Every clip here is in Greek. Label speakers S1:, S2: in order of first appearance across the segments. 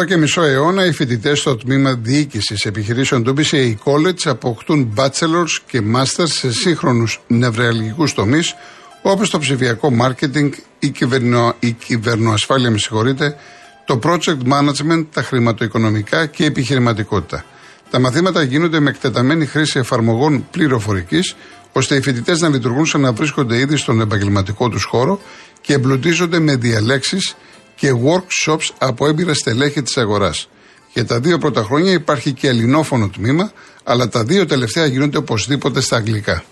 S1: Εδώ και μισό αιώνα οι φοιτητές στο τμήμα διοίκησης επιχειρήσεων του BCA College αποκτούν bachelors και masters σε σύγχρονους νευραλγικούς τομείς όπως το ψηφιακό marketing, η, κυβερνο, η κυβερνοασφάλεια, με συγχωρείτε, το project management, τα χρηματοοικονομικά και η επιχειρηματικότητα. Τα μαθήματα γίνονται με εκτεταμένη χρήση εφαρμογών πληροφορικής, ώστε οι φοιτητές να λειτουργούν σαν να βρίσκονται ήδη στον επαγγελματικό τους χώρο και εμπλουτίζονται με διαλέξεις και workshops από έμπειρα στελέχη της αγοράς. Για τα δύο πρώτα χρόνια υπάρχει και ελληνόφωνο τμήμα, αλλά τα δύο τελευταία γίνονται οπωσδήποτε στα αγγλικά.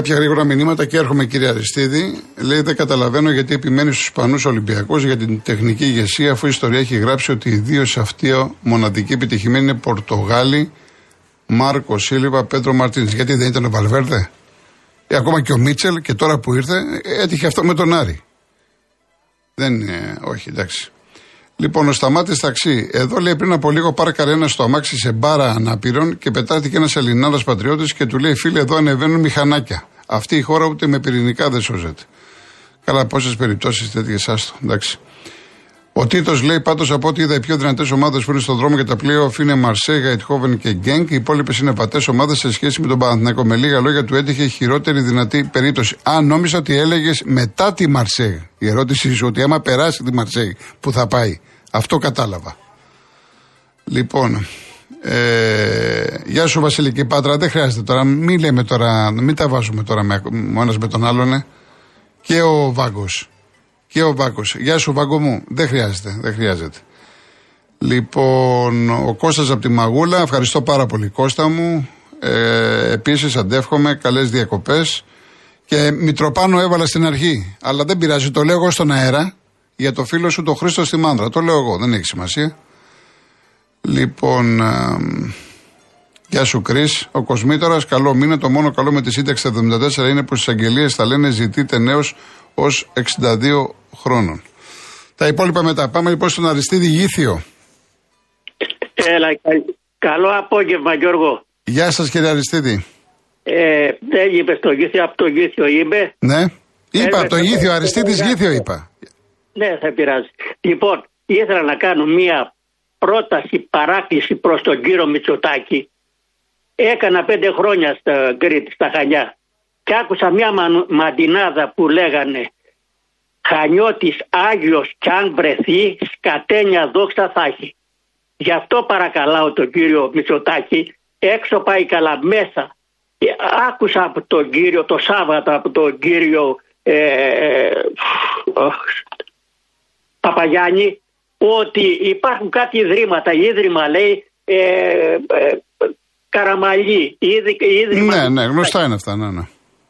S1: Κάποια γρήγορα μηνύματα και έρχομαι κύριε Αριστίδη. Λέει δεν καταλαβαίνω γιατί επιμένει στους Ισπανούς Ολυμπιακούς για την τεχνική ηγεσία, αφού η ιστορία έχει γράψει ότι οι δύο σε αυτή μοναδική επιτυχημένη είναι Πορτογάλοι, Μάρκο Σίλιβα, Πέτρο Μαρτίν. Γιατί δεν ήταν ο Βαλβέρδε; Ε, ακόμα και ο Μίτσελ και τώρα που ήρθε έτυχε αυτό με τον Άρη. Δεν είναι, όχι εντάξει. Λοιπόν, ο Σταμάτης ταξί. Εδώ λέει πριν από λίγο πάρκαρε ένα στο αμάξι σε μπάρα ανάπηρων και πετάθηκε ένας Ελληνάδα πατριώτης και του λέει: Φίλε, εδώ ανεβαίνουν μηχανάκια. Αυτή η χώρα ούτε με πυρηνικά δεν σώζεται. Καλά, πόσες περιπτώσεις τέτοιες άστο. Εντάξει. Ο Τίτος λέει πάντως από ό,τι είδα οι πιο δυνατές ομάδες που είναι στον δρόμο για τα playoff είναι Μαρσέγα, Αιτχόβεν και Γκένκ. Οι υπόλοιπες είναι πατές ομάδες σε σχέση με τον Παναθηναϊκό. Με λίγα λόγια του έτυχε χειρότερη δυνατή περίπτωση. Α, νόμιζα ότι έλεγες μετά τη Μαρσέγα. Η ερώτηση είναι ότι άμα περάσει τη Μαρσέγα, που θα πάει. Αυτό κατάλαβα. Λοιπόν, ε, γεια σου Βασιλική Πάτρα, δεν χρειάζεται τώρα, μην λέμε τώρα, μην τα βάζουμε τώρα με, ο ένας με τον άλλον. Ε. Και ο Βάγκος. Και ο Βάγκος. Γεια σου Βάγκο μου, δεν χρειάζεται, δεν χρειάζεται. Λοιπόν, ο Κώστας από τη Μαγούλα, ευχαριστώ πάρα πολύ Κώστα μου. Ε, επίσης αντεύχομαι, καλές διακοπές. Και Μητροπάνο έβαλα στην αρχή, αλλά δεν πειράζει, το λέω εγώ στον αέρα για το φίλο σου το Χρήστο στη Μάνδρα. Το λέω εγώ, δεν έχει σημασία. Λοιπόν, ε, γεια σου Κρι. Ο Κοσμήτορας, καλό μήνα. Το μόνο καλό με τη σύνταξη 74 είναι πω στις αγγελίες θα λένε ζητείτε νέος ως 62 χρόνων. Τα υπόλοιπα μετά. Πάμε λοιπόν στον Αριστίδη Γήθιο.
S2: Έλα, καλό απόγευμα Γιώργο.
S1: Γεια σας κύριε Αριστίδη.
S2: Ε, δεν είπες το Γήθιο, από το Γήθιο είμαι.
S1: Ναι. Είπα, από το Γήθιο, Αριστίδης Γήθιο είπα.
S2: Ναι, θα πειράζει. Λοιπόν, ήθελα να κάνω μία πρόταση παράκληση προς τον κύριο Μητσοτάκη. Έκανα πέντε χρόνια στα Κρήτη, στα Χανιά και άκουσα μια μαντινάδα που λέγανε Χανιώτης Άγιος κι αν βρεθεί σκατένια δόξα θα έχει. Γι' αυτό παρακαλάω τον κύριο Μητσοτάκη έξω πάει καλά μέσα. Άκουσα από τον κύριο το Σάββατο από τον κύριο ε, ε Παπαγιάννη ότι υπάρχουν κάτι ιδρύματα. Ίδρυμα λέει ε, ε, Καραμαλή. Ίδρυμα...
S1: Ναι, ναι, γνωστά είναι αυτά, ναι, ναι.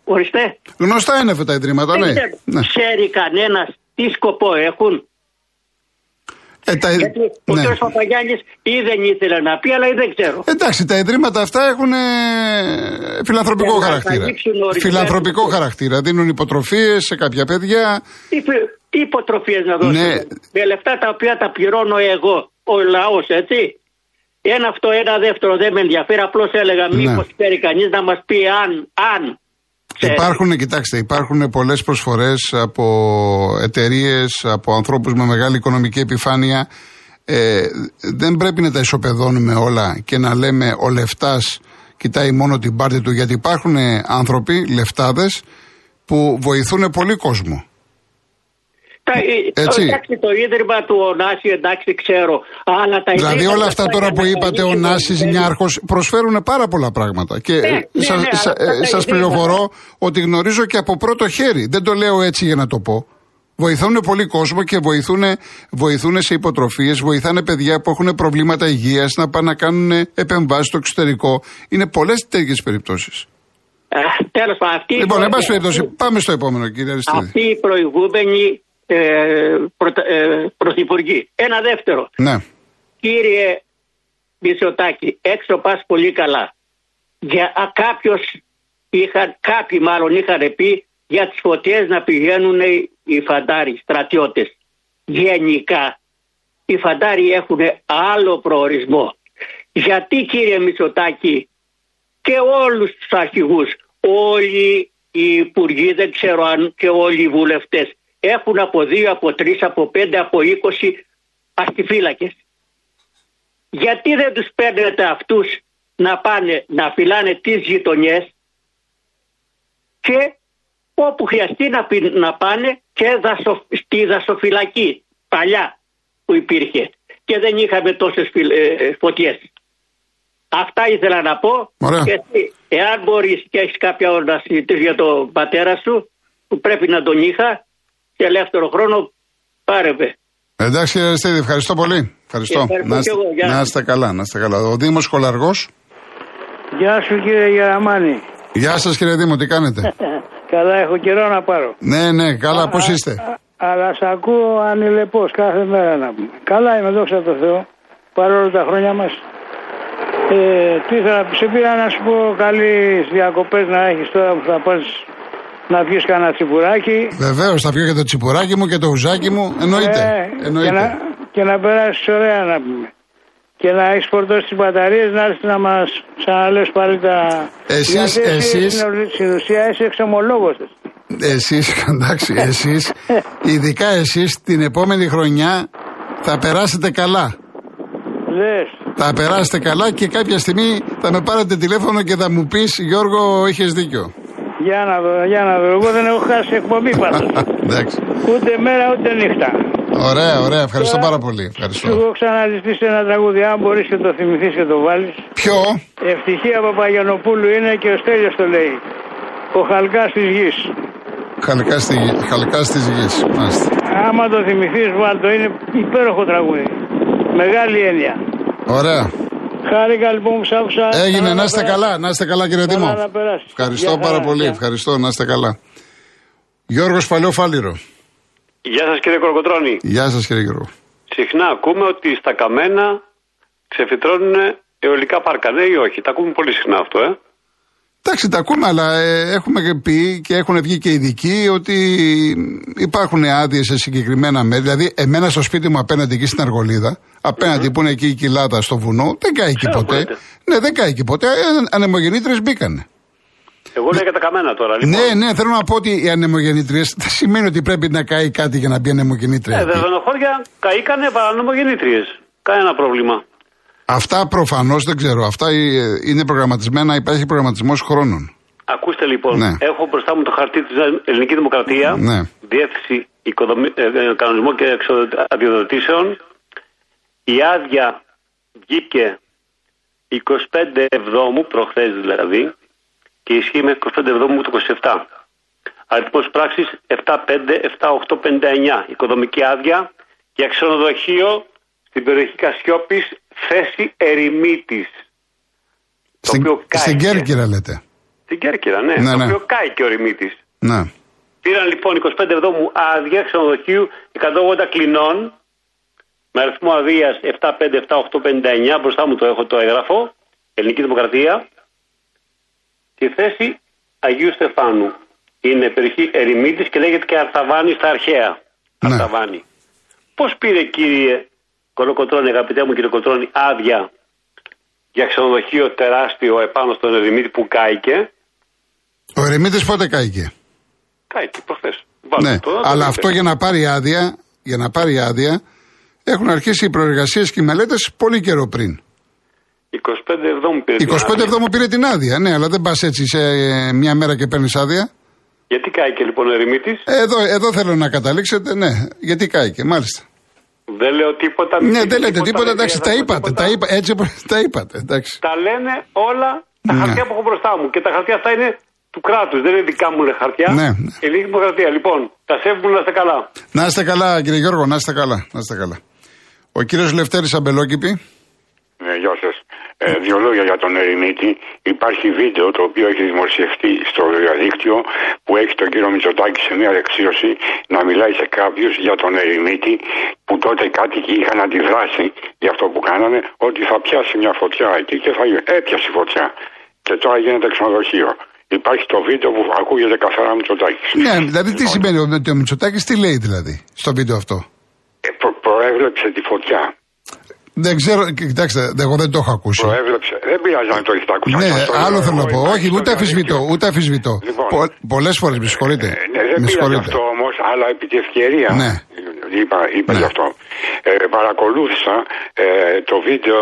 S2: Ορίστε.
S1: Γνωστά είναι αυτά τα ιδρύματα, ναι. ναι.
S2: Ξέρει κανένας τι σκοπό έχουν. Ε, τα... Γιατί ο ναι. κ. Παπαγιάννης ή δεν ήθελε να πει, αλλά ή δεν ξέρω.
S1: Εντάξει, τα ιδρύματα αυτά έχουν φιλανθρωπικό ε, χαρακτήρα. Φιλανθρωπικό χαρακτήρα. Δίνουν υποτροφίες σε κάποια παιδιά.
S2: Τι υποτροφίες να δώσουν. Ναι. Με λεφτά τα οποία τα πληρώνω εγώ, ο λαός, έτσι. Ένα αυτό, ένα δεύτερο δεν με ενδιαφέρει. Απλώς έλεγα, ναι. μήπως ξέρει κανείς να μας πει αν, αν
S1: Υπάρχουν, κοιτάξτε, υπάρχουν πολλές προσφορές από εταιρείες, από ανθρώπους με μεγάλη οικονομική επιφάνεια. Ε, δεν πρέπει να τα ισοπεδώνουμε όλα και να λέμε ο λεφτάς κοιτάει μόνο την πάρτη του, γιατί υπάρχουν άνθρωποι, λεφτάδες, που βοηθούν πολύ κόσμο.
S2: Ε, έτσι. Εντάξει, το ίδρυμα του Ωνάση, εντάξει, ξέρω. Αλλά τα
S1: δηλαδή όλα αυτά τώρα που είπατε, ο Νάσης, Νιάρχος, προσφέρουν πάρα πολλά πράγματα. Και ναι, σα ναι, ναι, ε, πληροφορώ ότι γνωρίζω και από πρώτο χέρι. Δεν το λέω έτσι για να το πω. Βοηθούν πολύ κόσμο και βοηθούν, βοηθούν σε υποτροφίες, βοηθάνε παιδιά που έχουν προβλήματα υγείας να πάνε να κάνουν επεμβάσεις στο εξωτερικό. Είναι πολλές τέτοιες περιπτώσεις.
S2: Τέλος πάντων,
S1: Λοιπόν, εν πάμε στο επόμενο, κύριε Αριστίδη.
S2: Αυτή η προηγούμενη ε, ε, πρωθυπουργοί. Ένα δεύτερο.
S1: Ναι.
S2: Κύριε Μητσοτάκη, έξω πας πολύ καλά. Για, κάποιος είχα, κάποιοι μάλλον είχαν πει για τις φωτιές να πηγαίνουν οι φαντάροι, στρατιώτες. Γενικά, οι φαντάροι έχουν άλλο προορισμό. Γιατί κύριε Μητσοτάκη και και όλους τους αρχηγούς. Όλοι οι υπουργοί, δεν ξέρω αν και όλοι οι βουλευτές έχουν από δύο, από τρεις, από πέντε, από είκοσι αστιφύλακες. Γιατί δεν τους παίρνετε αυτούς να πάνε να φυλάνε τις γειτονιές και όπου χρειαστεί να, να πάνε και δασο, στη δασοφυλακή παλιά που υπήρχε και δεν είχαμε τόσες ε, φωτιές. Αυτά ήθελα να πω.
S1: Ωραία.
S2: Και εσύ, εάν μπορείς και έχεις κάποια ώρα να συζητήσει για τον πατέρα σου, που πρέπει να τον είχα, σε ελεύθερο χρόνο, πάρε με.
S1: Εντάξει κύριε Αριστίδη, ευχαριστώ πολύ. Ευχαριστώ.
S2: Ευχαριστώ
S1: να, είστε,
S2: και εγώ, γεια.
S1: να είστε καλά, να είστε καλά. Ο Δήμος Κολαργός.
S3: Γεια σου κύριε Γεραμάνη.
S1: Γεια σας κύριε Δήμο, τι κάνετε;
S3: Καλά έχω καιρό να πάρω.
S1: ναι, ναι, καλά, πώς
S3: Α,
S1: είστε;
S3: α, αλλά σ' ακούω ανηλεπώς κάθε μέρα να πούμε. Καλά είμαι, δόξα τω Θεώ, παρόλο τα χρόνια μας. Ε, τι θα, σε πήρα να σου πω καλή διακοπές να έχεις τώρα που θα πας να πιεις κανένα τσιπουράκι.
S1: Βεβαίως, θα πιω και το τσιπουράκι μου και το ουζάκι μου. Εννοείται.
S3: Ε,
S1: Εννοείται.
S3: Και να, και να περάσεις ωραία να πούμε. Και να έχεις φορτώσει τις μπαταρίες να έρθεις να μας ξαναλες πάλι τα...
S1: Εσείς-
S3: Γιατί εσύ
S1: εσείς-
S3: στην- Στην ουσία είσαι εξομολόγος.
S1: Εσείς, εντάξει, εσείς, ειδικά εσείς την επόμενη χρονιά θα περάσετε καλά.
S3: Λες.
S1: Θα περάσετε καλά και κάποια στιγμή θα με πάρετε τηλέφωνο και θα μου πεις Γιώργο, είχες δίκιο.
S3: Για να δω, για να δω. Εγώ δεν έχω χάσει εκπομπή πάντως.
S1: εντάξει.
S3: ούτε μέρα ούτε νύχτα.
S1: Ωραία, ωραία. Ευχαριστώ
S3: Τώρα,
S1: πάρα πολύ.
S3: Σου
S1: Ευχαριστώ.
S3: έχω ξαναζητήσει ένα τραγούδι, αν μπορείς και το θυμηθείς και το βάλεις.
S1: Ποιο;
S3: Ευτυχία Παπαγιανοπούλου είναι και ο Στέλιος το λέει. Ο χαλκάς της γης.
S1: Χαλκάς, στη, γη- χαλκάς της γης. Μάλιστα.
S3: Άμα το θυμηθείς βάλ το, είναι υπέροχο τραγούδι. Μεγάλη έννοια.
S1: Ωραία.
S3: Χάρηκα λοιπόν που σ' άκουσα.
S1: Έγινε,
S3: Καλά
S1: να είστε
S3: περάσεις.
S1: καλά, να είστε καλά κύριε
S3: Καλά
S1: Δήμο.
S3: να περάσεις.
S1: Ευχαριστώ
S3: Γεια
S1: πάρα
S3: χαρά,
S1: πολύ.
S3: γεια.
S1: Ευχαριστώ, να είστε καλά. Γιώργος Παλαιοφάλιρο.
S4: Γεια σας κύριε Κοροκοτρώνη.
S1: Γεια σας κύριε Γιώργο.
S4: Συχνά ακούμε ότι στα καμένα ξεφυτρώνουν αιωλικά πάρκα. Ναι ή όχι. Τα ακούμε πολύ συχνά αυτό, ε.
S1: Εντάξει, τα ακούμε, αλλά ε, έχουμε πει και έχουν βγει και ειδικοί ότι υπάρχουν άδειες σε συγκεκριμένα μέρη. Δηλαδή, εμένα στο σπίτι μου απέναντι εκεί στην Αργολίδα, απέναντι που είναι εκεί η κοιλάδα στο βουνό, δεν κάει εκεί
S4: Ξέρω που
S1: ποτέ.
S4: λέτε.
S1: Ναι, δεν κάει εκεί ποτέ. Ανεμογεννήτρε μπήκανε.
S4: Εγώ λέω για τα καμένα τώρα. Λοιπόν.
S1: Ναι, ναι, θέλω να πω ότι οι ανεμογεννήτριες δεν σημαίνει ότι πρέπει να καεί κάτι για να μπει ανεμογεννήτρια.
S4: Ε,
S1: εκεί.
S4: δεδονοχώρια καήκανε παρανομογεννήτριες. Κανένα πρόβλημα.
S1: Αυτά προφανώς δεν ξέρω. Αυτά ε, είναι προγραμματισμένα, υπάρχει προγραμματισμός χρόνων.
S4: Ακούστε λοιπόν,
S1: Ναι.
S4: έχω μπροστά μου το χαρτί της Ελληνική Δημοκρατία,
S1: Ναι.
S4: Διεύθυνση οικοδομη... ε, ε, Κανονισμού και Εξοδο- Αδειοδοτήσεων. Η άδεια βγήκε 25 Εβδόμου, προχθές δηλαδή, και ισχύει μέχρι 25 Εβδόμου του 27. Αριθμός πράξης 75-7859. Οικοδομική άδεια για ξενοδοχείο στην περιοχή Κασιόπης, θέση Ερημίτης. Το
S1: Στην,
S4: οποίο κάηκε.
S1: στην Κέρκυρα λέτε.
S4: Στην Κέρκυρα, ναι.
S1: Ναι,
S4: το
S1: ναι.
S4: οποίο κάει και ο Ερημίτης.
S1: Ναι.
S4: Πήραν λοιπόν 25 εβδόμου άδεια ξενοδοχείου 180 κλινών με αριθμό αδείας 757-859. Μπροστά μου το έχω το έγγραφο. Ελληνική Δημοκρατία. Τη θέση Αγίου Στεφάνου. Είναι περιοχή Ερημίτης και λέγεται και Αρταβάνη στα αρχαία.
S1: Ναι.
S4: Αρταβάνη. Πώς πήρε κύριε Κολοκοτρώνη, αγαπητέ μου κύριε Κοτρώνη, άδεια για ξενοδοχείο τεράστιο επάνω στον Ερημίτη που κάηκε.
S1: Ο Ερεμίτη πότε κάηκε;
S4: Κάηκε προχθές.
S1: Ναι,
S4: Βάλτε το, να το
S1: αλλά
S4: δείτε.
S1: αυτό για να πάρει άδεια, για να πάρει άδεια, έχουν αρχίσει οι προεργασίες και οι μελέτες πολύ καιρό πριν.
S4: 25 εβδόμου πήρε. την
S1: 25
S4: άδεια.
S1: εβδόμου πήρε την άδεια, ναι, αλλά δεν πας έτσι σε ε, μια μέρα και παίρνεις άδεια.
S4: Γιατί κάηκε λοιπόν ο ερημίτης;
S1: Εδώ, εδώ θέλω να καταλήξετε, ναι, γιατί κάηκε, μάλιστα.
S4: Δεν λέω τίποτα.
S1: Ναι, δεν λέτε τίποτα,
S4: δεν
S1: εντάξει, τα
S4: διαβάζω
S1: είπατε,
S4: τίποτα.
S1: τα είπα, έτσι τα είπατε, εντάξει.
S4: Τα λένε όλα τα
S1: Ναι.
S4: χαρτιά που έχω μπροστά μου. Και τα χαρτιά αυτά είναι του κράτους. Δεν είναι δικά μου ρε, χαρτιά.
S1: Ναι, ναι.
S4: Ελληνική Δημοκρατία. Λοιπόν, τα σέβουμε να είστε καλά.
S1: Να είστε καλά, κύριε Γιώργο, να είστε καλά, να είστε καλά. Ο κύριος Λευτέρης Αμπελόκηπη.
S5: Ναι, γεια σας. Ε, δύο λόγια για τον Ερημίτη. Υπάρχει βίντεο το οποίο έχει δημοσιευτεί στο διαδίκτυο που έχει τον κύριο Μητσοτάκη σε μια δεξίωση να μιλάει σε κάποιους για τον Ερημίτη που τότε οι κάτοικοι είχαν αντιδράσει για αυτό που κάνανε ότι θα πιάσει μια φωτιά εκεί και θα έπιασε η φωτιά. Και τώρα γίνεται ξενοδοχείο. Υπάρχει το βίντεο που ακούγεται καθαρά Μητσοτάκης.
S1: Ναι, δηλαδή τι σημαίνει ο, ο Μητσοτάκης, τι λέει δηλαδή στο βίντεο αυτό;
S5: Ε, προ- προέβλεψε τη φωτιά.
S1: Δεν ξέρω, κοιτάξτε, εγώ δεν το έχω ακούσει.
S5: Προέβλεψε. Δεν πειράζει αν το έχετε ακούσει.
S1: Ναι,
S5: Αυτό το
S1: άλλο
S5: λέω
S1: θέλω να
S5: εγώ,
S1: πω.
S5: υπάρχει
S1: Όχι,
S5: στο
S1: ούτε αφισβητώ,
S5: διαδίκτυο.
S1: ούτε αφισβητώ.
S5: Λοιπόν.
S1: Πο- Πολλές φορές με συγχωρείτε.
S5: Ε, ναι, δεν
S1: Με
S5: πειράζει
S1: συγχωρείτε.
S5: αυτό όμως, αλλά επί της ευκαιρίας.
S1: Ναι.
S5: Είπα, είπα
S1: Ναι.
S5: γι' αυτό. Ε, παρακολούθησα ε, το βίντεο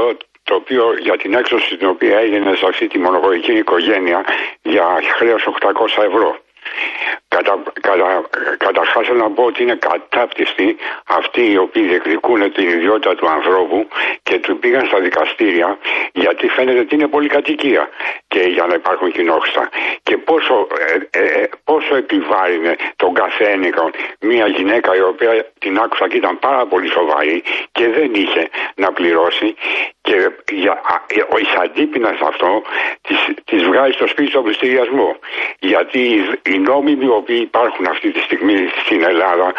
S5: το οποίο για την έξωση την οποία έγινε σε αυτή τη μονογωγική οικογένεια για χρέος 800 ευρώ. Κατα, κατα, καταρχάς θέλω να πω ότι είναι κατάπτυστοι αυτοί οι οποίοι διεκδικούν την ιδιότητα του ανθρώπου και του πήγαν στα δικαστήρια γιατί φαίνεται ότι είναι πολυκατοικία και για να υπάρχουν κοινόχρηστα. Και πόσο, ε, ε, ε, πόσο επιβάρυνε τον καθένικο μια γυναίκα η οποία την άκουσα και ήταν πάρα πολύ σοβαρή και δεν είχε να πληρώσει και για, α, ε, ο εισαντίπινας αυτό της, της βγάζει στο σπίτι στον πληστηριασμό. Γιατί οι, οι νόμοι οι οποίοι υπάρχουν αυτή τη στιγμή στην Ελλάδα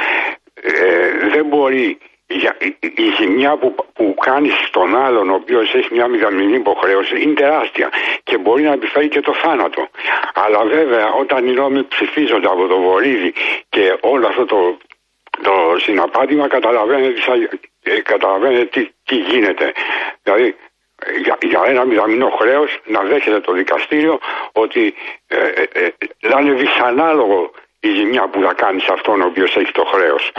S5: ε, δεν μπορεί για, η, η ζημιά που, που κάνεις στον άλλον ο οποίος έχει μια μηδαμινή υποχρέωση είναι τεράστια και μπορεί να επιφέρει και το θάνατο. Αλλά βέβαια όταν οι νόμοι ψηφίζονται από το βορίδι και όλο αυτό το, το συναπάτημα καταλαβαίνετε, τι θα- ε, καταλαβαίνετε τι, τι γίνεται. Δηλαδή για, για ένα μηδαμινό χρέος να δέχεται το δικαστήριο ότι ε, ε, ε, να είναι δυσανάλογο η ζημιά που θα κάνεις σε αυτόν ο οποίος έχει το χρέος.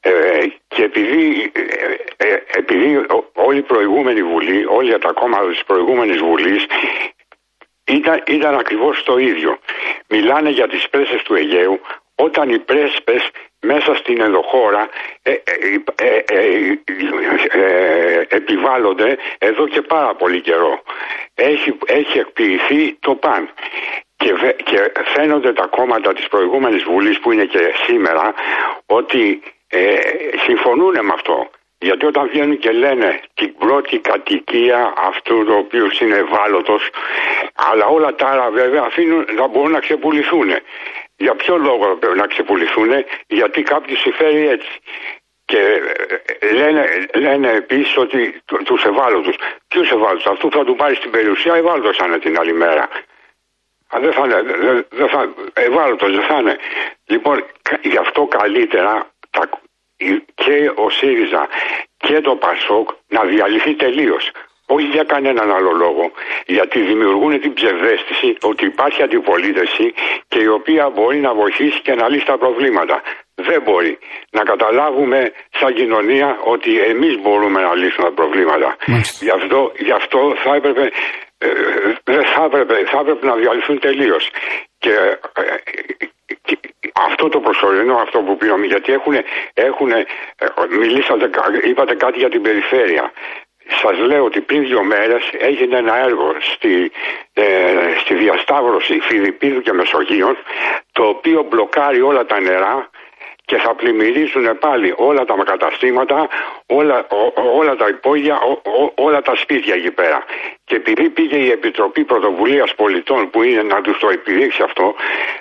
S5: Ε, και επειδή, ε, ε, επειδή ο- όλη η προηγούμενη Βουλή, όλοι τα κόμματα της προηγούμενης Βουλής ήταν, ήταν ακριβώς το ίδιο. Μιλάνε για τις πρέσες του Αιγαίου όταν οι πρέσπες μέσα στην ενδοχώρα ε, ε, ε, ε, ε, ε, επιβάλλονται εδώ και πάρα πολύ καιρό. Έχει, έχει εκποιηθεί το παν. Και, βε- και φαίνονται τα κόμματα της προηγούμενης Βουλής που είναι και σήμερα ότι ε, συμφωνούν με αυτό. Γιατί όταν βγαίνουν και λένε την πρώτη κατοικία αυτού το οποίο είναι ευάλωτος, αλλά όλα τα άλλα βέβαια αφήνουν να μπορούν να ξεπουληθούν. Για ποιο λόγο πρέπει να ξεπουληθούν, γιατί κάποιος συμφέρει έτσι. Και ε, λένε, λένε επίσης ότι τους ευάλωτους. Ποιους ευάλωτους, αυτού που θα του πάρει στην περιουσία, ευάλωτος θα είναι την άλλη μέρα. Α, δεν θα είναι, δεν, δεν θα, ευάλωτος δεν θα είναι. Λοιπόν, κα- γι' αυτό καλύτερα τα, η- και ο ΣΥΡΙΖΑ και το ΠΑΣΟΚ να διαλυθεί τελείως. Όχι για κανέναν άλλο λόγο. Γιατί δημιουργούν την ψευδέστηση ότι υπάρχει αντιπολίτευση και η οποία μπορεί να βοηθήσει και να λύσει τα προβλήματα. Δεν μπορεί. Να καταλάβουμε σαν κοινωνία ότι εμείς μπορούμε να λύσουμε τα προβλήματα.
S1: Μάλιστα.
S5: Γι' αυτό, γι' αυτό θα έπρεπε, ε, δεν θα έπρεπε, θα έπρεπε να διαλυθούν τελείως. Και, ε, και αυτό το προσωρινό, αυτό που πήραμε, γιατί έχουν, έχουν μιλήσατε, κα- είπατε κάτι για την περιφέρεια. Σας λέω ότι πριν δύο μέρες έγινε ένα έργο στη, ε, στη διασταύρωση Φιλιππίδου και Μεσογείων το οποίο μπλοκάρει όλα τα νερά και θα πλημμυρίσουν πάλι όλα τα καταστήματα, όλα, ο- ο- όλα τα υπόγεια, ο- ο- όλα τα σπίτια εκεί πέρα. Και επειδή πήγε η Επιτροπή Πρωτοβουλίας Πολιτών που είναι να τους το επιδείξει αυτό,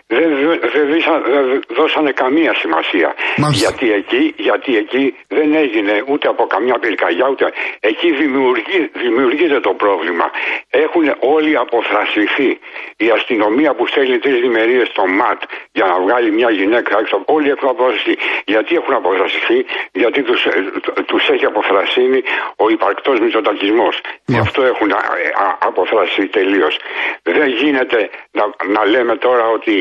S5: δεν, δεν, δίσα- δεν δώσανε καμία σημασία.
S1: Μάλιστα.
S5: Γιατί εκεί, γιατί εκεί δεν έγινε ούτε από καμιά πυρκαγιά, ούτε εκεί δημιουργεί, δημιουργείται το πρόβλημα. Έχουν όλοι αποθρασιθεί. Η αστυνομία που στέλνει τρεις διμερίε στο ΜΑΤ για να βγάλει μια γυναίκα έξω, όλοι έχουν αποθρασιθεί. Γιατί έχουν αποθρασιθεί, γιατί τους, ε, τους έχει αποθρασύνει ο υπαρκτός μισοτακισμός. Γι' αυτό έχουν α, α, αποθρασιθεί τελείως. Δεν γίνεται να, να λέμε τώρα ότι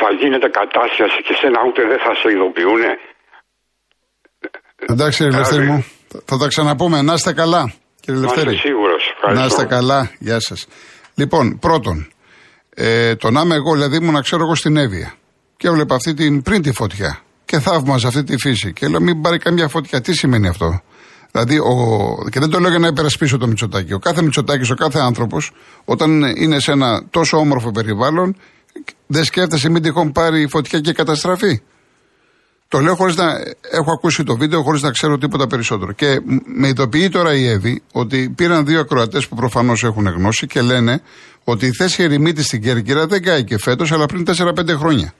S5: θα γίνεται κατάσχεση και σένα ούτε δεν θα σε ειδοποιούν.
S1: Εντάξει, κύριε Λευτέρη μου. Θα- Θα τα ξαναπούμε. Να είστε καλά, κύριε
S5: Να είσαι
S1: Λευτέρη.
S5: σίγουρος. Ευχαριστώ.
S1: Να είστε καλά. Γεια σας. Λοιπόν, πρώτον, ε, το να είμαι εγώ, δηλαδή ήμουν να ξέρω εγώ στην Εύβοια. Και έβλεπα αυτή την πριν τη φωτιά. Και θαύμαζα αυτή τη φύση. Και λέω, μην πάρει καμιά φωτιά. Τι σημαίνει αυτό; Δηλαδή, ο, και δεν το λέω για να υπερασπίσω το Μητσοτάκι. Ο κάθε Μητσοτάκι, ο κάθε άνθρωπος, όταν είναι σε ένα τόσο όμορφο περιβάλλον, δεν σκέφτεσαι μην τυχόν πάρει φωτιά και καταστραφεί. Το λέω χωρίς να έχω ακούσει το βίντεο, χωρίς να ξέρω τίποτα περισσότερο. Και μ- με ειδοποιεί τώρα η Εύη ότι πήραν δύο ακροατές που προφανώς έχουν γνώση και λένε ότι η θέση ερημίτης στην Κέρκυρα δεν κάει και φέτος, αλλά πριν 4-5 χρόνια.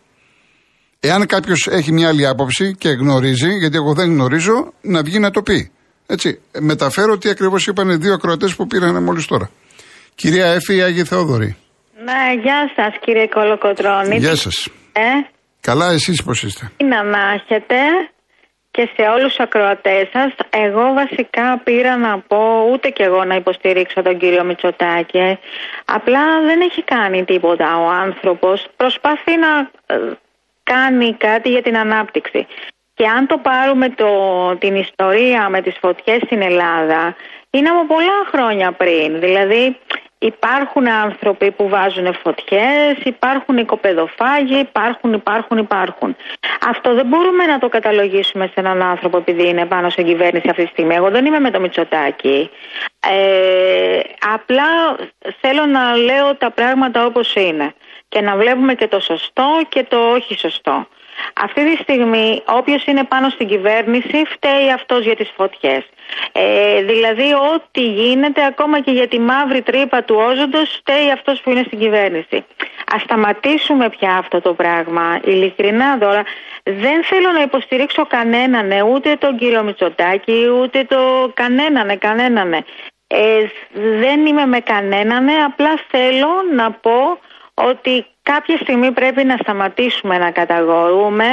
S1: Εάν κάποιος έχει μια άλλη άποψη και γνωρίζει, γιατί εγώ δεν γνωρίζω, να βγει να το πει. Έτσι. Μεταφέρω τι ακριβώς είπαν οι δύο ακροατές που πήραν μόλις τώρα. Κυρία Εφη Άγιε Θεόδωρη.
S6: Ναι, γεια σας κύριε Κολοκοτρώνη.
S1: Γεια σας.
S6: Ε,
S1: Καλά, εσείς πώς είστε;
S6: τι να μάχετε και σε όλους τους ακροατές σας. Εγώ βασικά πήρα να πω ούτε κι εγώ να υποστηρίξω τον κύριο Μητσοτάκη. Απλά δεν έχει κάνει τίποτα ο άνθρωπος. Προσπαθεί να ε, κάνει κάτι για την ανάπτυξη. Και αν το πάρουμε το, την ιστορία με τις φωτιές στην Ελλάδα, είναι από πολλά χρόνια πριν. Δηλαδή υπάρχουν άνθρωποι που βάζουν φωτιές, υπάρχουν οικοπεδοφάγοι, υπάρχουν, υπάρχουν, υπάρχουν. Αυτό δεν μπορούμε να το καταλογίσουμε σε έναν άνθρωπο επειδή είναι πάνω στην κυβέρνηση αυτή τη στιγμή. Εγώ δεν είμαι με το Μητσοτάκι. Ε, απλά θέλω να λέω τα πράγματα όπως είναι και να βλέπουμε και το σωστό και το όχι σωστό. Αυτή τη στιγμή όποιος είναι πάνω στην κυβέρνηση φταίει αυτός για τις φωτιές. Ε, δηλαδή ό,τι γίνεται ακόμα και για τη μαύρη τρύπα του όζοντος φταίει αυτός που είναι στην κυβέρνηση. Ας σταματήσουμε πια αυτό το πράγμα. Ειλικρινά τώρα δεν θέλω να υποστηρίξω κανέναν, ούτε τον κύριο Μητσοτάκη, ούτε το κανέναν, κανέναν. Ε, δεν είμαι με κανέναν, απλά θέλω να πω ότι κάποια στιγμή πρέπει να σταματήσουμε να καταγορούμε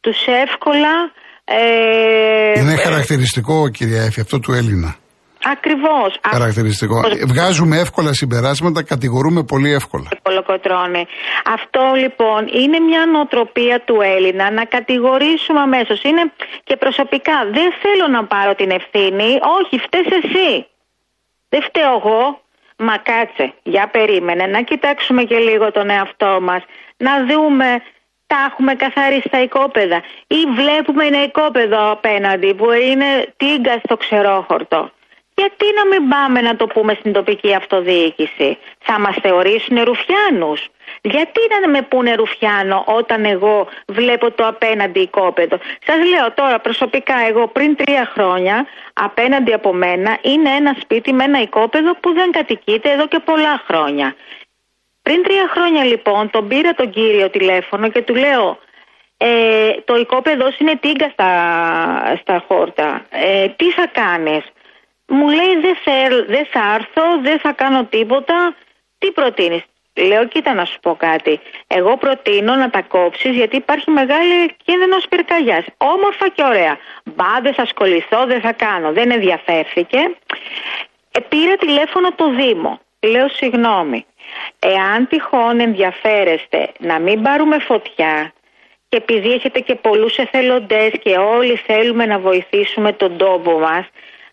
S6: τους εύκολα...
S1: Ε, Είναι χαρακτηριστικό κυρία Έφη αυτό του Έλληνα.
S6: Ακριβώς.
S1: Χαρακτηριστικό. Βγάζουμε εύκολα συμπεράσματα, κατηγορούμε πολύ εύκολα.
S6: Κολοκοτρώνει. Αυτό λοιπόν είναι μια νοοτροπία του Έλληνα να κατηγορήσουμε αμέσως. Είναι και προσωπικά. Δεν θέλω να πάρω την ευθύνη. Όχι, φταίει εσύ. Δεν φταίω εγώ. Μα κάτσε, για περίμενε, να κοιτάξουμε και λίγο τον εαυτό μας, να δούμε τα έχουμε καθαρίσει στα οικόπεδα ή βλέπουμε ένα οικόπεδο απέναντι που είναι τίγκα στο ξερόχορτο. Γιατί να μην πάμε να το πούμε στην τοπική αυτοδιοίκηση; Θα μας θεωρήσουν ρουφιάνους; Γιατί να με πούνε Ρουφιάνο όταν εγώ βλέπω το απέναντι οικόπεδο; Σας λέω τώρα προσωπικά εγώ πριν τρία χρόνια απέναντι από μένα είναι ένα σπίτι με ένα οικόπεδο που δεν κατοικείται εδώ και πολλά χρόνια. Πριν τρία χρόνια λοιπόν τον πήρα τον κύριο τηλέφωνο και του λέω ε, το οικόπεδο είναι τίγκα στα, στα χόρτα. Ε, τι θα κάνεις; Μου λέει δεν δεν θα έρθω, δεν θα κάνω τίποτα. Τι προτείνεις. Λέω, κοίτα να σου πω κάτι. Εγώ προτείνω να τα κόψεις γιατί υπάρχει μεγάλη κίνδυνος πυρκαγιάς. Όμορφα και ωραία. Μπα, δεν θα ασχοληθώ, δεν θα κάνω. Δεν ενδιαφέρθηκε. Ε, πήρα τηλέφωνο το Δήμο. Λέω, συγγνώμη. Εάν τυχόν ενδιαφέρεστε να μην πάρουμε φωτιά και επειδή έχετε και πολλούς εθελοντές και όλοι θέλουμε να βοηθήσουμε τον τόπο μας,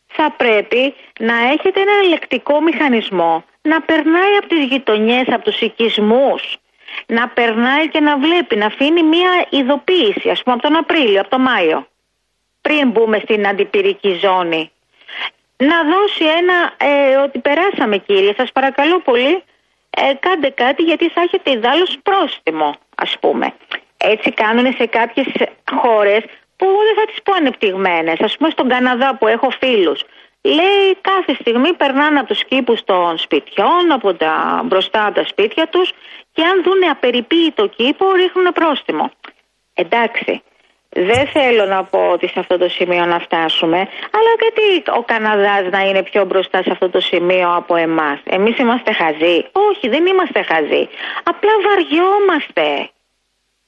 S6: θα πρέπει να έχετε ένα ελεκτικό μηχανισμό να περνάει από τις γειτονιές, από τους οικισμούς, να περνάει και να βλέπει, να αφήνει μία ειδοποίηση, ας πούμε από τον Απρίλιο, από τον Μάιο, πριν μπούμε στην αντιπυρική ζώνη. Να δώσει ένα, ε, ότι περάσαμε κύριε, σας παρακαλώ πολύ, ε, κάντε κάτι γιατί θα έχετε ιδάλλως πρόστιμο, ας πούμε. Έτσι κάνουν σε κάποιες χώρες που δεν θα τις πω ανεπτυγμένες. Ας πούμε στον Καναδά που έχω φίλους. Λέει κάθε στιγμή περνάνε από τους κήπους των σπιτιών, από τα μπροστά από τα σπίτια τους και αν δουν απεριποίητο κήπο ρίχνουν πρόστιμο. Εντάξει, δεν θέλω να πω ότι σε αυτό το σημείο να φτάσουμε, αλλά γιατί ο Καναδάς να είναι πιο μπροστά σε αυτό το σημείο από εμάς; Εμείς είμαστε χαζοί. Όχι, δεν είμαστε χαζοί. Απλά βαριόμαστε.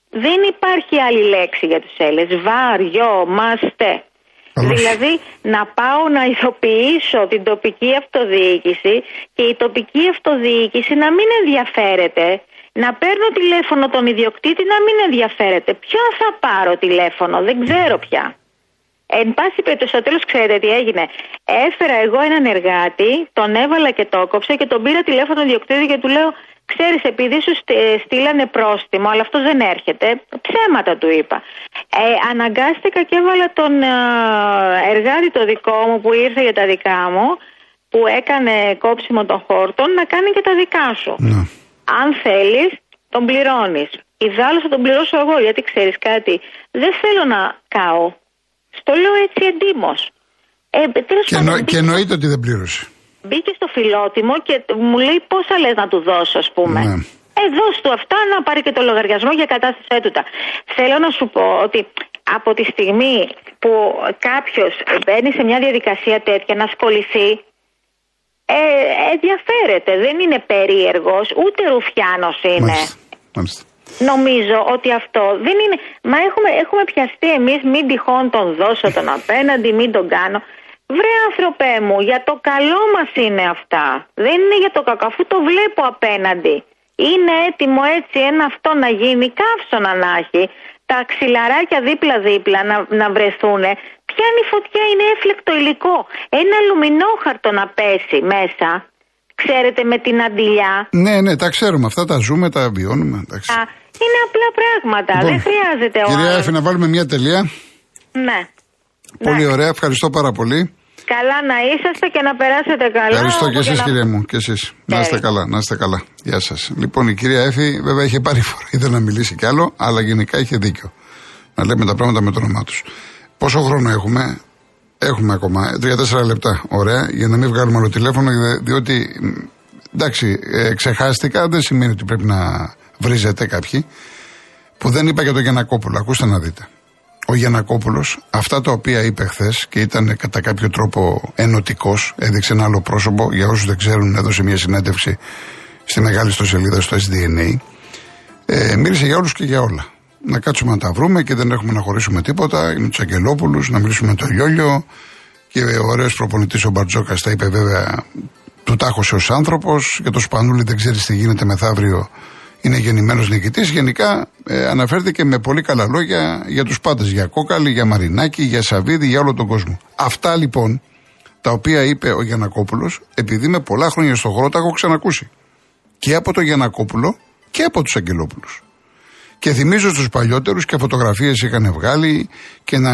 S6: Δεν υπάρχει άλλη λέξη για τους Έλληνες. Βαριόμαστε. Δηλαδή να πάω να ειδοποιήσω την τοπική αυτοδιοίκηση και η τοπική αυτοδιοίκηση να μην ενδιαφέρεται να παίρνω τηλέφωνο τον ιδιοκτήτη να μην ενδιαφέρεται. Ποιο θα πάρω τηλέφωνο, δεν ξέρω πια. Εν πάση περιπτώσει, στο τέλος ξέρετε τι έγινε. Έφερα εγώ έναν εργάτη, τον έβαλα και το κόψα και τον πήρα τηλέφωνο τον ιδιοκτήτη και του λέω: Ξέρεις, επειδή σου στείλανε πρόστιμο, αλλά αυτός δεν έρχεται. Ψέματα του είπα. Ε, αναγκάστηκα και έβαλα τον ε, εργάτη το δικό μου που ήρθε για τα δικά μου, που έκανε κόψιμο των χόρτων, να κάνει και τα δικά σου.
S1: Ναι.
S6: Αν θέλεις, τον πληρώνεις. Ιδάλω θα τον πληρώσω εγώ, γιατί ξέρεις κάτι. Δεν θέλω να κάω. Στο λέω έτσι εντύμως. Ε,
S1: και, εννο, και εννοείται ότι δεν πλήρωσε
S6: μπήκε στο φιλότιμο και μου λέει πόσα λες να του δώσω ας πούμε; Ναι. Ε, δώσ' του αυτά να πάρει και το λογαριασμό για κατάστασή του. Θέλω να σου πω ότι από τη στιγμή που κάποιος μπαίνει σε μια διαδικασία τέτοια να ασχοληθεί ε, ενδιαφέρεται, δεν είναι περίεργος, ούτε ρουφιάνος είναι.
S1: Μάλιστα.
S6: Νομίζω ότι αυτό δεν είναι. Μα έχουμε, έχουμε πιαστεί εμείς, μην τυχόν τον δώσω τον απέναντι, μην τον κάνω. Βρε άνθρωπέ μου, για το καλό μας είναι αυτά. Δεν είναι για το κακό, αφού το βλέπω απέναντι. Είναι έτοιμο έτσι ένα αυτό να γίνει, καύσωνα να έχει. Τα ξυλαράκια δίπλα-δίπλα να, να βρεθούν. Πιάνει φωτιά, είναι έφλεκτο υλικό. Ένα αλουμινόχαρτο να πέσει μέσα. Ξέρετε με την αντιλιά.
S1: Ναι, ναι, τα ξέρουμε. Αυτά τα ζούμε, τα βιώνουμε. Εντάξει.
S6: Α, είναι απλά πράγματα.
S1: Λοιπόν,
S6: δεν χρειάζεται ο
S1: Κυρία
S6: άλλος.
S1: Έφη, να βάλουμε μια τελεία.
S6: Ναι.
S1: Πολύ
S6: Ναι.
S1: ωραία, ευχαριστώ πάρα πολύ.
S6: Καλά να είσαστε και να περάσετε καλά.
S1: Ευχαριστώ και
S6: όπου
S1: εσείς,
S6: να-
S1: κυρία μου, και εσείς. Να είστε
S6: Τέλεια.
S1: καλά, να είστε καλά. Γεια σας. Λοιπόν, η κυρία Έφη, βέβαια, είχε πάρει φορά, ήθελε να μιλήσει κι άλλο, αλλά γενικά είχε δίκιο. Να λέμε τα πράγματα με το όνομά τους. Πόσο χρόνο έχουμε, Έχουμε ακόμα τρία-τέσσερα λεπτά. Ωραία, για να μην βγάλουμε άλλο τηλέφωνο, δε- διότι μ, εντάξει, ε, ξεχάστηκα, δεν σημαίνει ότι πρέπει να βρίζετε κάποιοι. Που δεν είπα για τον Γιανακόπουλο. Ακούστε να δείτε. Ο Γιανακόπουλο, αυτά τα οποία είπε χθες και ήταν κατά κάποιο τρόπο ενωτικός, έδειξε ένα άλλο πρόσωπο. Για όσους δεν ξέρουν, έδωσε μια συνέντευξη στη μεγάλη ιστοσελίδα στο SDNA. Ε, μίλησε για όλους και για όλα. Να κάτσουμε να τα βρούμε και δεν έχουμε να χωρίσουμε τίποτα. Είναι του Αγγελόπουλου, να μιλήσουμε με τον Λιόλιο. Και ο ωραίος προπονητής ο Μπαρτζόκας τα είπε βέβαια του τάχωσε ως άνθρωπος. Για το Σπανούλη δεν ξέρεις τι γίνεται μεθαύριο. Είναι γεννημένος νικητής. Γενικά ε, αναφέρθηκε με πολύ καλά λόγια για τους πάντες. Για Κόκαλη, για Μαρινάκη, για Σαββίδη, για όλο τον κόσμο. Αυτά λοιπόν τα οποία είπε ο Γιανακόπουλος, επειδή με πολλά χρόνια στον χώρο τα έχω ξανακούσει. Και από τον Γιανακόπουλο και από τους Αγγελόπουλους. Και θυμίζω στους παλιότερους και φωτογραφίες είχαν βγάλει και να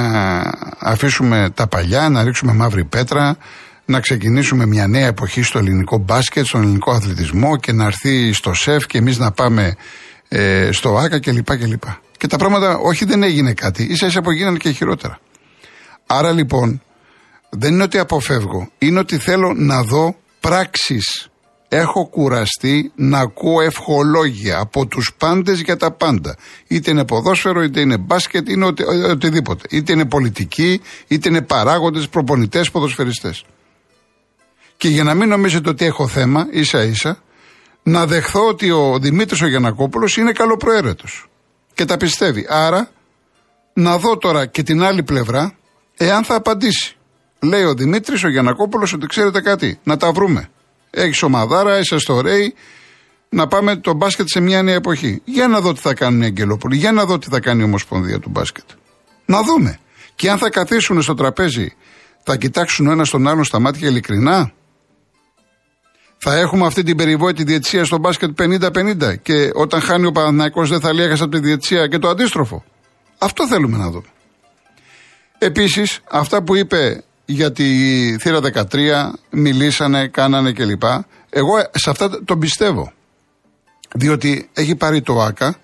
S1: αφήσουμε τα παλιά, να ρίξουμε μαύρη πέτρα, να ξεκινήσουμε μια νέα εποχή στο ελληνικό μπάσκετ, στον ελληνικό αθλητισμό και να έρθει στο ΣΕΦ και εμείς να πάμε ε, στο ΆΚΑ κλπ. κλπ. Και τα πράγματα όχι δεν έγινε κάτι, ίσα ίσα που γίνανε και χειρότερα. Άρα λοιπόν δεν είναι ότι αποφεύγω, είναι ότι θέλω να δω πράξεις. Έχω κουραστεί να ακούω ευχολόγια από τους πάντες για τα πάντα. Είτε είναι ποδόσφαιρο, είτε είναι μπάσκετ, είναι οτι, οτιδήποτε. Είτε είναι πολιτικοί, είτε είναι παράγοντες, προπονητές, ποδοσφαιριστές. Και για να μην νομίζετε ότι έχω θέμα, ίσα ίσα, να δεχθώ ότι ο Δημήτρης ο Γιανακόπουλος είναι καλοπροαίρετος. Και τα πιστεύει. Άρα, να δω τώρα και την άλλη πλευρά, εάν θα απαντήσει. Λέει ο Δημήτρης, ο Γιανακόπουλος, ότι ξέρετε κάτι, να τα βρούμε. Έχεις ομαδάρα, είσαι στο Ρέι, να πάμε το μπάσκετ σε μια νέα εποχή. Για να δω τι θα κάνουν οι Αγγελόπουλοι, για να δω τι θα κάνει η Ομοσπονδία του μπάσκετ. Να δούμε. Και αν θα καθίσουν στο τραπέζι, θα κοιτάξουν ο ένας τον άλλον στα μάτια ειλικρινά; Θα έχουμε αυτή την περιβόητη διετσία στο μπάσκετ 50-50 και όταν χάνει ο Παναθηναϊκός δεν θα λέει έχασα από τη διετσία και το αντίστροφο. Αυτό θέλουμε να δούμε. Επίσης, αυτά που είπε για τη θύρα 13, μιλήσανε, κάνανε κλπ. Εγώ σε αυτά τον πιστεύω. Διότι έχει πάρει το ΆΚΑ,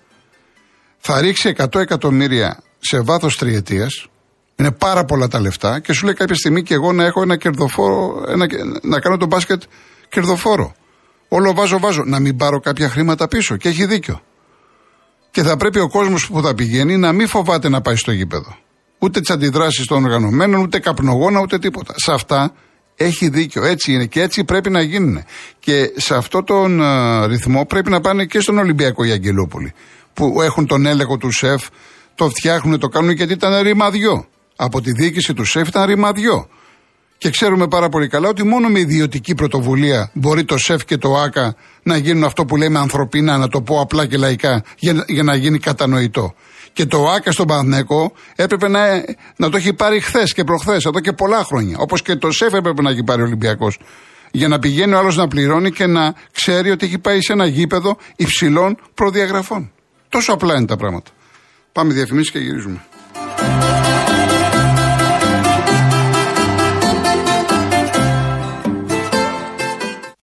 S1: θα ρίξει 100 εκατομμύρια σε βάθος τριετίας, είναι πάρα πολλά τα λεφτά και σου λέει κάποια στιγμή και εγώ να έχω ένα κερδοφόρο, ένα, να κάνω το μπάσκετ κερδοφόρο. Όλο βάζω, βάζω. Να μην πάρω κάποια χρήματα πίσω. Και έχει δίκιο. Και θα πρέπει ο κόσμος που θα πηγαίνει να μην φοβάται να πάει στο γήπεδο. Ούτε τις αντιδράσεις των οργανωμένων, ούτε καπνογόνα, ούτε τίποτα. Σε αυτά έχει δίκιο. Έτσι είναι και έτσι πρέπει να γίνουν. Και σε αυτόν τον ε, ρυθμό πρέπει να πάνε και στον Ολυμπιακό οι Αγγελόπολοι. Που έχουν τον έλεγχο του σεφ, το φτιάχνουν, το κάνουν γιατί ήταν ρημαδιό. Από τη διοίκηση του σεφ ήταν ρημαδιό. Και ξέρουμε πάρα πολύ καλά ότι μόνο με ιδιωτική πρωτοβουλία μπορεί το ΣΕΦ και το ΆΚΑ να γίνουν αυτό που λέμε ανθρωπίνα, να το πω απλά και λαϊκά, για, για να γίνει κατανοητό. Και το ΆΚΑ στον Παναθηναϊκό έπρεπε να, να το έχει πάρει χθες και προχθές, εδώ και πολλά χρόνια. Όπως και το ΣΕΦ έπρεπε να έχει πάρει ο Ολυμπιακός. Για να πηγαίνει ο άλλος να πληρώνει και να ξέρει ότι έχει πάει σε ένα γήπεδο υψηλών προδιαγραφών. Τόσο απλά είναι τα πράγματα. Πάμε διαφημίσεις και γυρίζουμε.